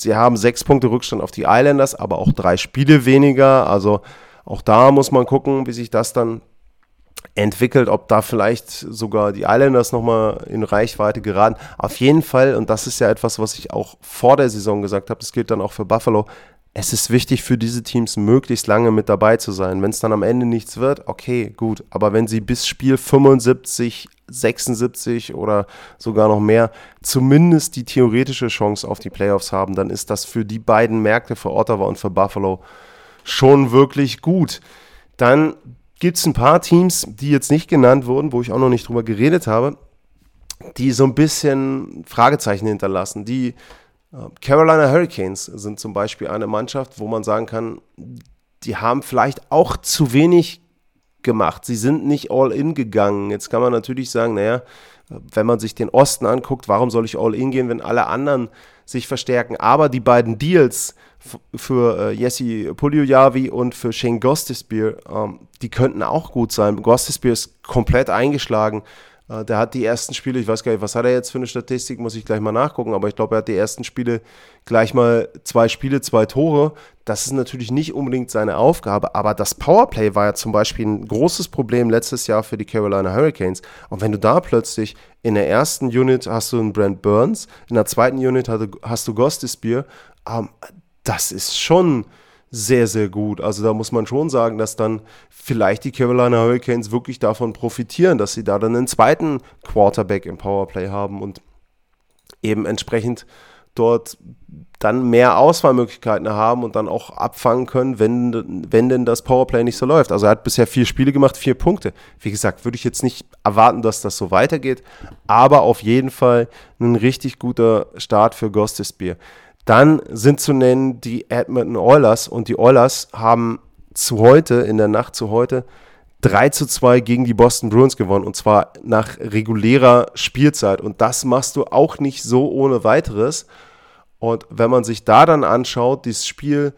Sie haben sechs Punkte Rückstand auf die Islanders, aber auch drei Spiele weniger. Also auch da muss man gucken, wie sich das dann entwickelt, ob da vielleicht sogar die Islanders nochmal in Reichweite geraten. Auf jeden Fall, und das ist ja etwas, was ich auch vor der Saison gesagt habe, das gilt dann auch für Buffalo, es ist wichtig für diese Teams möglichst lange mit dabei zu sein. Wenn es dann am Ende nichts wird, okay, gut. Aber wenn sie bis Spiel 75, 76 oder sogar noch mehr zumindest die theoretische Chance auf die Playoffs haben, dann ist das für die beiden Märkte, für Ottawa und für Buffalo, schon wirklich gut. Dann gibt es ein paar Teams, die jetzt nicht genannt wurden, wo ich auch noch nicht drüber geredet habe, die so ein bisschen Fragezeichen hinterlassen, die Carolina Hurricanes sind zum Beispiel eine Mannschaft, wo man sagen kann, die haben vielleicht auch zu wenig gemacht. Sie sind nicht all in gegangen. Jetzt kann man natürlich sagen, naja, wenn man sich den Osten anguckt, warum soll ich all in gehen, wenn alle anderen sich verstärken? Aber die beiden Deals für äh, Jesse Puljujavi und für Shane Gostisbehere, ähm, die könnten auch gut sein. Gostisbehere ist komplett eingeschlagen. Äh, der hat die ersten Spiele, ich weiß gar nicht, was hat er jetzt für eine Statistik, muss ich gleich mal nachgucken, aber ich glaube, er hat die ersten Spiele gleich mal zwei Spiele, zwei Tore. Das ist natürlich nicht unbedingt seine Aufgabe, aber das Powerplay war ja zum Beispiel ein großes Problem letztes Jahr für die Carolina Hurricanes. Und wenn du da plötzlich in der ersten Unit hast du einen Brent Burns, in der zweiten Unit hast du Gostisbeer, ähm, das ist schon sehr, sehr gut. Also da muss man schon sagen, dass dann vielleicht die Carolina Hurricanes wirklich davon profitieren, dass sie da dann einen zweiten Quarterback im Powerplay haben und eben entsprechend dort dann mehr Auswahlmöglichkeiten haben und dann auch abfangen können, wenn, wenn denn das Powerplay nicht so läuft. Also er hat bisher vier Spiele gemacht, vier Punkte. Wie gesagt, würde ich jetzt nicht erwarten, dass das so weitergeht, aber auf jeden Fall ein richtig guter Start für Gostisbeer. Dann sind zu nennen die Edmonton Oilers und die Oilers haben zu heute, in der Nacht zu heute, 3 zu 2 gegen die Boston Bruins gewonnen und zwar nach regulärer Spielzeit. Und das machst du auch nicht so ohne weiteres. Und wenn man sich da dann anschaut, dieses Spiel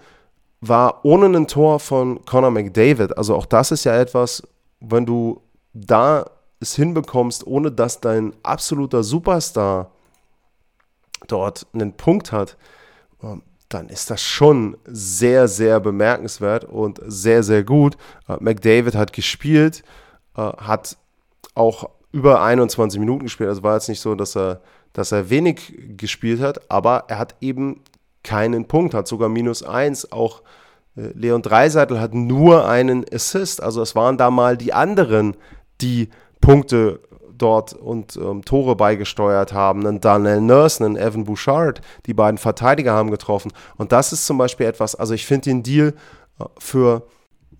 war ohne ein Tor von Conor McDavid. Also auch das ist ja etwas, wenn du da es hinbekommst, ohne dass dein absoluter Superstar dort einen Punkt hat, dann ist das schon sehr, sehr bemerkenswert und sehr, sehr gut. Äh, McDavid hat gespielt, äh, hat auch über 21 Minuten gespielt. Also war jetzt nicht so, dass er, dass er wenig gespielt hat, aber er hat eben keinen Punkt, hat sogar minus eins. Auch äh, Leon Dreiseitel hat nur einen Assist. Also es waren da mal die anderen, die Punkte dort und ähm, Tore beigesteuert haben. Einen Daniel Nurse, einen Evan Bouchard, die beiden Verteidiger haben getroffen. Und das ist zum Beispiel etwas, also ich finde den Deal äh, für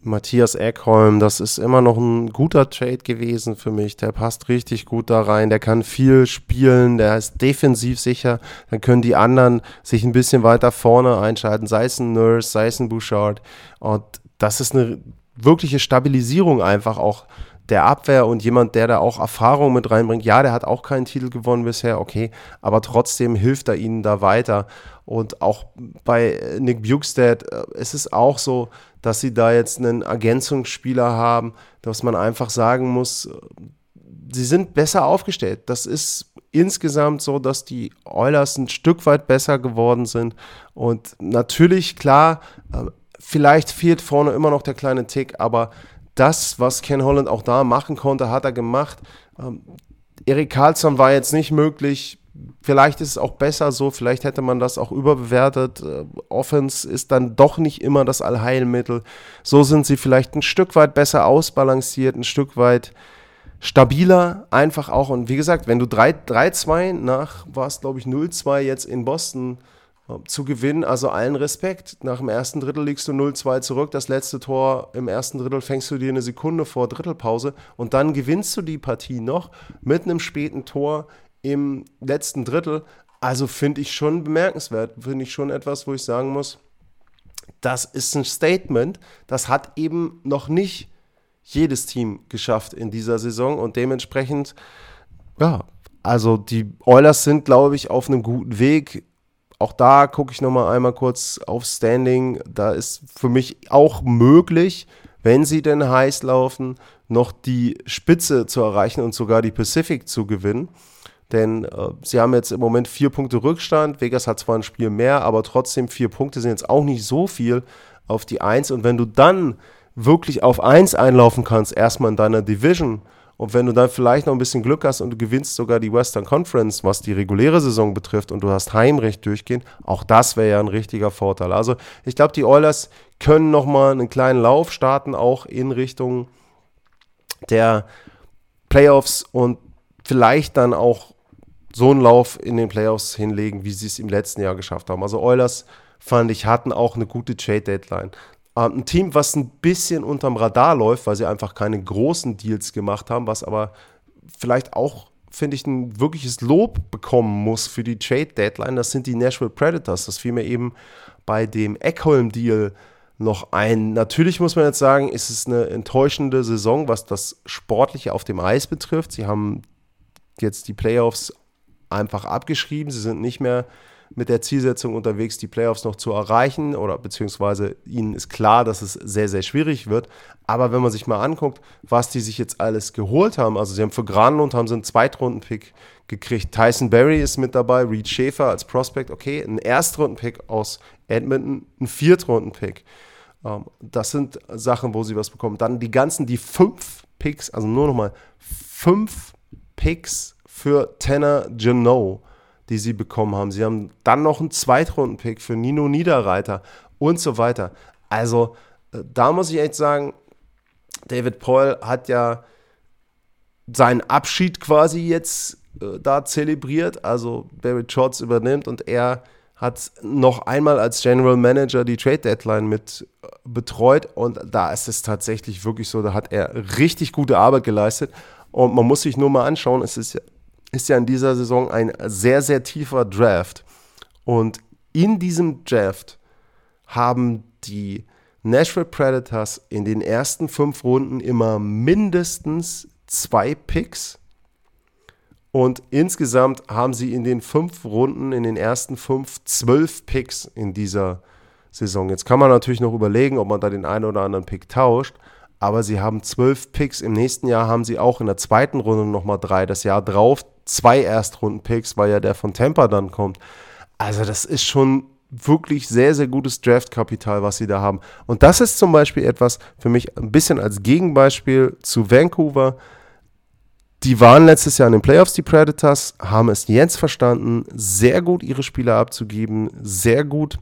Matthias Eckholm, das ist immer noch ein guter Trade gewesen für mich. Der passt richtig gut da rein. Der kann viel spielen, der ist defensiv sicher. Dann können die anderen sich ein bisschen weiter vorne einschalten, sei es ein Nurse, sei es ein Bouchard. Und das ist eine wirkliche Stabilisierung einfach auch der Abwehr und jemand, der da auch Erfahrung mit reinbringt. Ja, der hat auch keinen Titel gewonnen bisher, okay, aber trotzdem hilft er ihnen da weiter. Und auch bei Nick Bukestad äh, es ist auch so, dass sie da jetzt einen Ergänzungsspieler haben, dass man einfach sagen muss, sie sind besser aufgestellt. Das ist insgesamt so, dass die Oilers ein Stück weit besser geworden sind. Und natürlich, klar, äh, vielleicht fehlt vorne immer noch der kleine Tick, aber das, was Ken Holland auch da machen konnte, hat er gemacht. Ähm, Erik Karlsson war jetzt nicht möglich, vielleicht ist es auch besser so, vielleicht hätte man das auch überbewertet. Äh, Offense ist dann doch nicht immer das Allheilmittel. So sind sie vielleicht ein Stück weit besser ausbalanciert, ein Stück weit stabiler, einfach auch. Und wie gesagt, wenn du 3-2 nach, war es glaube ich 0-2 jetzt in Boston zu gewinnen, also allen Respekt. Nach dem ersten Drittel liegst du 0-2 zurück, das letzte Tor im ersten Drittel fängst du dir eine Sekunde vor Drittelpause und dann gewinnst du die Partie noch mit einem späten Tor im letzten Drittel. Also finde ich schon bemerkenswert, finde ich schon etwas, wo ich sagen muss, das ist ein Statement, das hat eben noch nicht jedes Team geschafft in dieser Saison und dementsprechend, ja, also die Oilers sind, glaube ich, auf einem guten Weg. Auch da gucke ich nochmal einmal kurz auf Standing. Da ist für mich auch möglich, wenn sie denn heiß laufen, noch die Spitze zu erreichen und sogar die Pacific zu gewinnen. Denn äh, sie haben jetzt im Moment vier Punkte Rückstand. Vegas hat zwar ein Spiel mehr, aber trotzdem vier Punkte sind jetzt auch nicht so viel auf die Eins. Und wenn du dann wirklich auf Eins einlaufen kannst, erstmal in deiner Division, und wenn du dann vielleicht noch ein bisschen Glück hast und du gewinnst sogar die Western Conference, was die reguläre Saison betrifft, und du hast Heimrecht durchgehen, auch das wäre ja ein richtiger Vorteil. Also ich glaube, die Oilers können nochmal einen kleinen Lauf starten, auch in Richtung der Playoffs und vielleicht dann auch so einen Lauf in den Playoffs hinlegen, wie sie es im letzten Jahr geschafft haben. Also Oilers, fand ich, hatten auch eine gute Trade-Deadline. Ähm, ein Team, was ein bisschen unterm Radar läuft, weil sie einfach keine großen Deals gemacht haben, was aber vielleicht auch, finde ich, ein wirkliches Lob bekommen muss für die Trade-Deadline, das sind die Nashville Predators. Das fiel mir eben bei dem Eckholm-Deal noch ein. Natürlich muss man jetzt sagen, ist es eine enttäuschende Saison, was das Sportliche auf dem Eis betrifft. Sie haben jetzt die Playoffs einfach abgeschrieben. Sie sind nicht mehr mit der Zielsetzung unterwegs, die Playoffs noch zu erreichen oder beziehungsweise ihnen ist klar, dass es sehr, sehr schwierig wird. Aber wenn man sich mal anguckt, was die sich jetzt alles geholt haben, also sie haben für Granlund haben sie einen Zweitrunden-Pick gekriegt. Tyson Berry ist mit dabei, Reed Schaefer als Prospect, okay, ein Erstrunden-Pick aus Edmonton, ein Viertrunden-Pick. Ähm, das sind Sachen, wo sie was bekommen. Dann die ganzen, die fünf Picks, also nur nochmal fünf Picks für Tanner Janot, die sie bekommen haben. Sie haben dann noch einen Zweitrunden-Pick für Nino Niederreiter und so weiter. Also äh, da muss ich echt sagen, David Paul hat ja seinen Abschied quasi jetzt äh, da zelebriert. Also Barry Trotz übernimmt und er hat noch einmal als General Manager die Trade Deadline mit äh, betreut und da ist es tatsächlich wirklich so, da hat er richtig gute Arbeit geleistet und man muss sich nur mal anschauen, es ist ja ist ja in dieser Saison ein sehr, sehr tiefer Draft. Und in diesem Draft haben die Nashville Predators in den ersten fünf Runden immer mindestens zwei Picks. Und insgesamt haben sie in den fünf Runden, in den ersten fünf, zwölf Picks in dieser Saison. Jetzt kann man natürlich noch überlegen, ob man da den einen oder anderen Pick tauscht aber sie haben zwölf Picks. Im nächsten Jahr haben sie auch in der zweiten Runde nochmal drei. Das Jahr drauf zwei Erstrunden-Picks, weil ja der von Tampa dann kommt. Also das ist schon wirklich sehr, sehr gutes Draftkapital, was sie da haben. Und das ist zum Beispiel etwas für mich ein bisschen als Gegenbeispiel zu Vancouver. Die waren letztes Jahr in den Playoffs, die Predators, haben es jetzt verstanden, sehr gut ihre Spieler abzugeben, sehr gut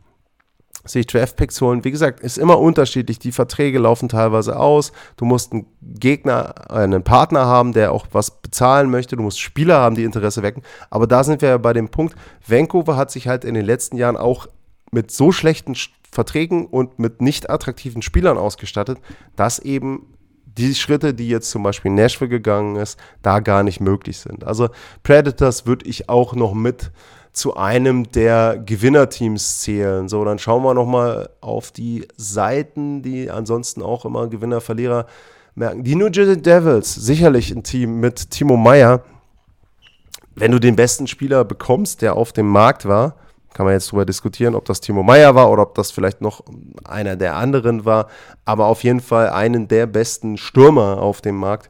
sich Draftpicks holen. Wie gesagt, ist immer unterschiedlich. Die Verträge laufen teilweise aus. Du musst einen Gegner, äh, einen Partner haben, der auch was bezahlen möchte. Du musst Spieler haben, die Interesse wecken. Aber da sind wir ja bei dem Punkt, Vancouver hat sich halt in den letzten Jahren auch mit so schlechten Verträgen und mit nicht attraktiven Spielern ausgestattet, dass eben die Schritte, die jetzt zum Beispiel Nashville gegangen ist, da gar nicht möglich sind. Also Predators würde ich auch noch mit zu einem der Gewinnerteams zählen. So, dann schauen wir nochmal auf die Seiten, die ansonsten auch immer Gewinner, Verlierer merken. Die New Jersey Devils, sicherlich ein Team mit Timo Meyer. Wenn du den besten Spieler bekommst, der auf dem Markt war, kann man jetzt darüber diskutieren, ob das Timo Meyer war oder ob das vielleicht noch einer der anderen war, aber auf jeden Fall einen der besten Stürmer auf dem Markt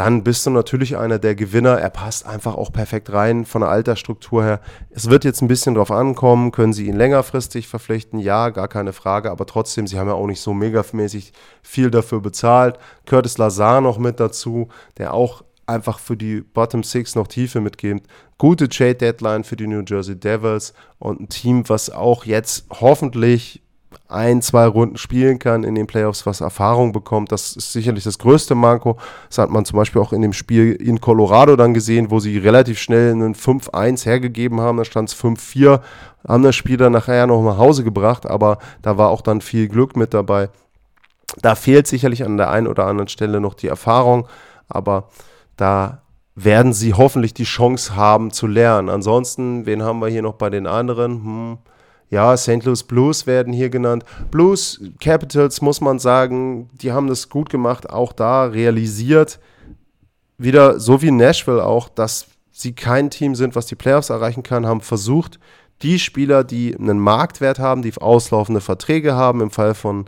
dann bist du natürlich einer der Gewinner. Er passt einfach auch perfekt rein von der Altersstruktur her. Es wird jetzt ein bisschen drauf ankommen, können sie ihn längerfristig verpflichten? Ja, gar keine Frage, aber trotzdem, sie haben ja auch nicht so megamäßig viel dafür bezahlt. Curtis Lazar noch mit dazu, der auch einfach für die Bottom Six noch Tiefe mitgibt. Gute Trade Deadline für die New Jersey Devils und ein Team, was auch jetzt hoffentlich ein, zwei Runden spielen kann in den Playoffs, was Erfahrung bekommt. Das ist sicherlich das größte Manko. Das hat man zum Beispiel auch in dem Spiel in Colorado dann gesehen, wo sie relativ schnell einen 5-1 hergegeben haben. Da stand es 5-4, haben das Spiel dann nachher noch nach Hause gebracht, aber da war auch dann viel Glück mit dabei. Da fehlt sicherlich an der einen oder anderen Stelle noch die Erfahrung, aber da werden sie hoffentlich die Chance haben zu lernen. Ansonsten, wen haben wir hier noch bei den anderen? Hm ja, St. Louis Blues werden hier genannt. Blues Capitals muss man sagen, die haben das gut gemacht, auch da realisiert, wieder so wie Nashville auch, dass sie kein Team sind, was die Playoffs erreichen kann, haben versucht, die Spieler, die einen Marktwert haben, die auslaufende Verträge haben, im Fall von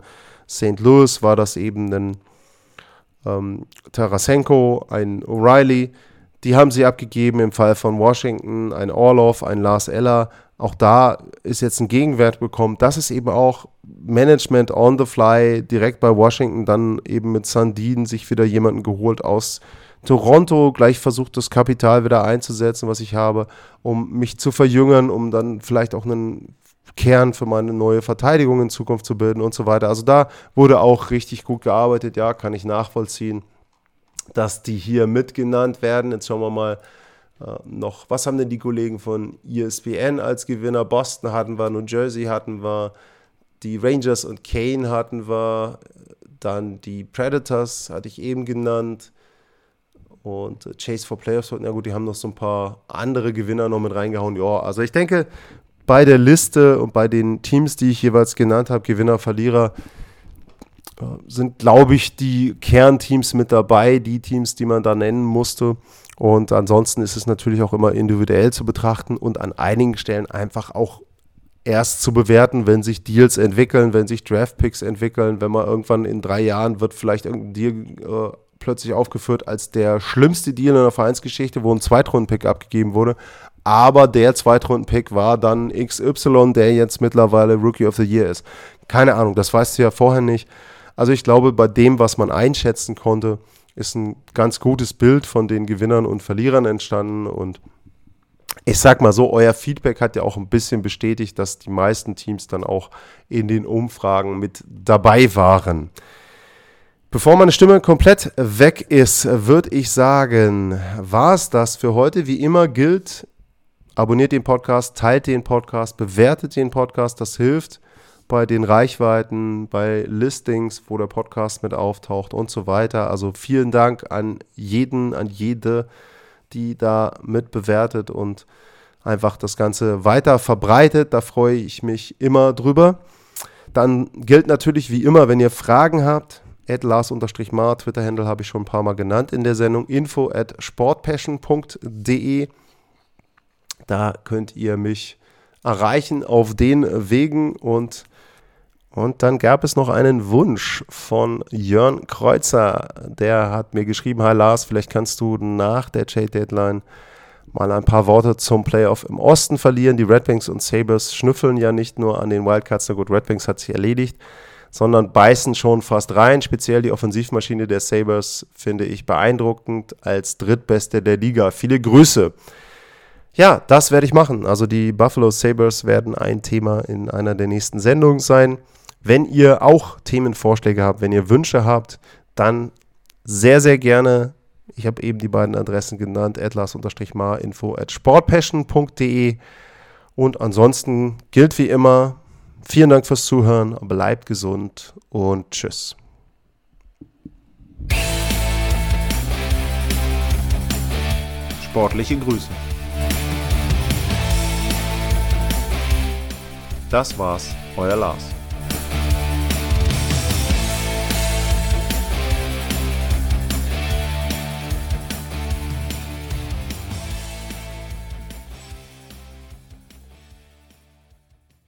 St. Louis war das eben ein ähm, Tarasenko, ein O'Reilly, die haben sie abgegeben, im Fall von Washington ein Orloff, ein Lars Eller, auch da ist jetzt ein Gegenwert bekommen. Das ist eben auch Management on the fly, direkt bei Washington, dann eben mit Sandin sich wieder jemanden geholt aus Toronto, gleich versucht das Kapital wieder einzusetzen, was ich habe, um mich zu verjüngern, um dann vielleicht auch einen Kern für meine neue Verteidigung in Zukunft zu bilden und so weiter. Also da wurde auch richtig gut gearbeitet, ja, kann ich nachvollziehen, dass die hier mitgenannt werden. Jetzt schauen wir mal, noch, was haben denn die Kollegen von ESPN als Gewinner? Boston hatten wir, New Jersey hatten wir, die Rangers und Kane hatten wir, dann die Predators hatte ich eben genannt und Chase for Playoffs, ja gut, die haben noch so ein paar andere Gewinner noch mit reingehauen. Ja, also ich denke, bei der Liste und bei den Teams, die ich jeweils genannt habe, Gewinner, Verlierer, äh, sind, glaube ich, die Kernteams mit dabei, die Teams, die man da nennen musste. Und ansonsten ist es natürlich auch immer individuell zu betrachten und an einigen Stellen einfach auch erst zu bewerten, wenn sich Deals entwickeln, wenn sich Draftpicks entwickeln, wenn man irgendwann in drei Jahren wird vielleicht irgendein Deal äh, plötzlich aufgeführt als der schlimmste Deal in der Vereinsgeschichte, wo ein Zweitrunden-Pick abgegeben wurde. Aber der Zweitrunden-Pick war dann XY, der jetzt mittlerweile Rookie of the Year ist. Keine Ahnung, das weißt du ja vorher nicht. Also ich glaube, bei dem, was man einschätzen konnte, ist ein ganz gutes Bild von den Gewinnern und Verlierern entstanden und ich sag mal so, euer Feedback hat ja auch ein bisschen bestätigt, dass die meisten Teams dann auch in den Umfragen mit dabei waren. Bevor meine Stimme komplett weg ist, würde ich sagen, war es das für heute. Wie immer gilt, abonniert den Podcast, teilt den Podcast, bewertet den Podcast, das hilft bei den Reichweiten, bei Listings, wo der Podcast mit auftaucht und so weiter. Also vielen Dank an jeden, an jede, die da mit bewertet und einfach das Ganze weiter verbreitet. Da freue ich mich immer drüber. Dann gilt natürlich wie immer, wenn ihr Fragen habt, at Lars-Mar, Twitter-Handle habe ich schon ein paar Mal genannt in der Sendung, info at sportpassion.de. Da könnt ihr mich erreichen auf den Wegen und und dann gab es noch einen Wunsch von Jörn Kreuzer. Der hat mir geschrieben, hi Lars, vielleicht kannst du nach der Trade Deadline mal ein paar Worte zum Playoff im Osten verlieren. Die Red Wings und Sabres schnüffeln ja nicht nur an den Wildcards, na gut, Red Wings hat sich erledigt, sondern beißen schon fast rein. Speziell die Offensivmaschine der Sabres finde ich beeindruckend als drittbeste der Liga. Viele Grüße. Ja, das werde ich machen. Also die Buffalo Sabres werden ein Thema in einer der nächsten Sendungen sein. Wenn ihr auch Themenvorschläge habt, wenn ihr Wünsche habt, dann sehr, sehr gerne. Ich habe eben die beiden Adressen genannt, atlas-marinfo at sportpassion.de. Und ansonsten gilt wie immer, vielen Dank fürs Zuhören, bleibt gesund und tschüss. Sportliche Grüße. Das war's, euer Lars.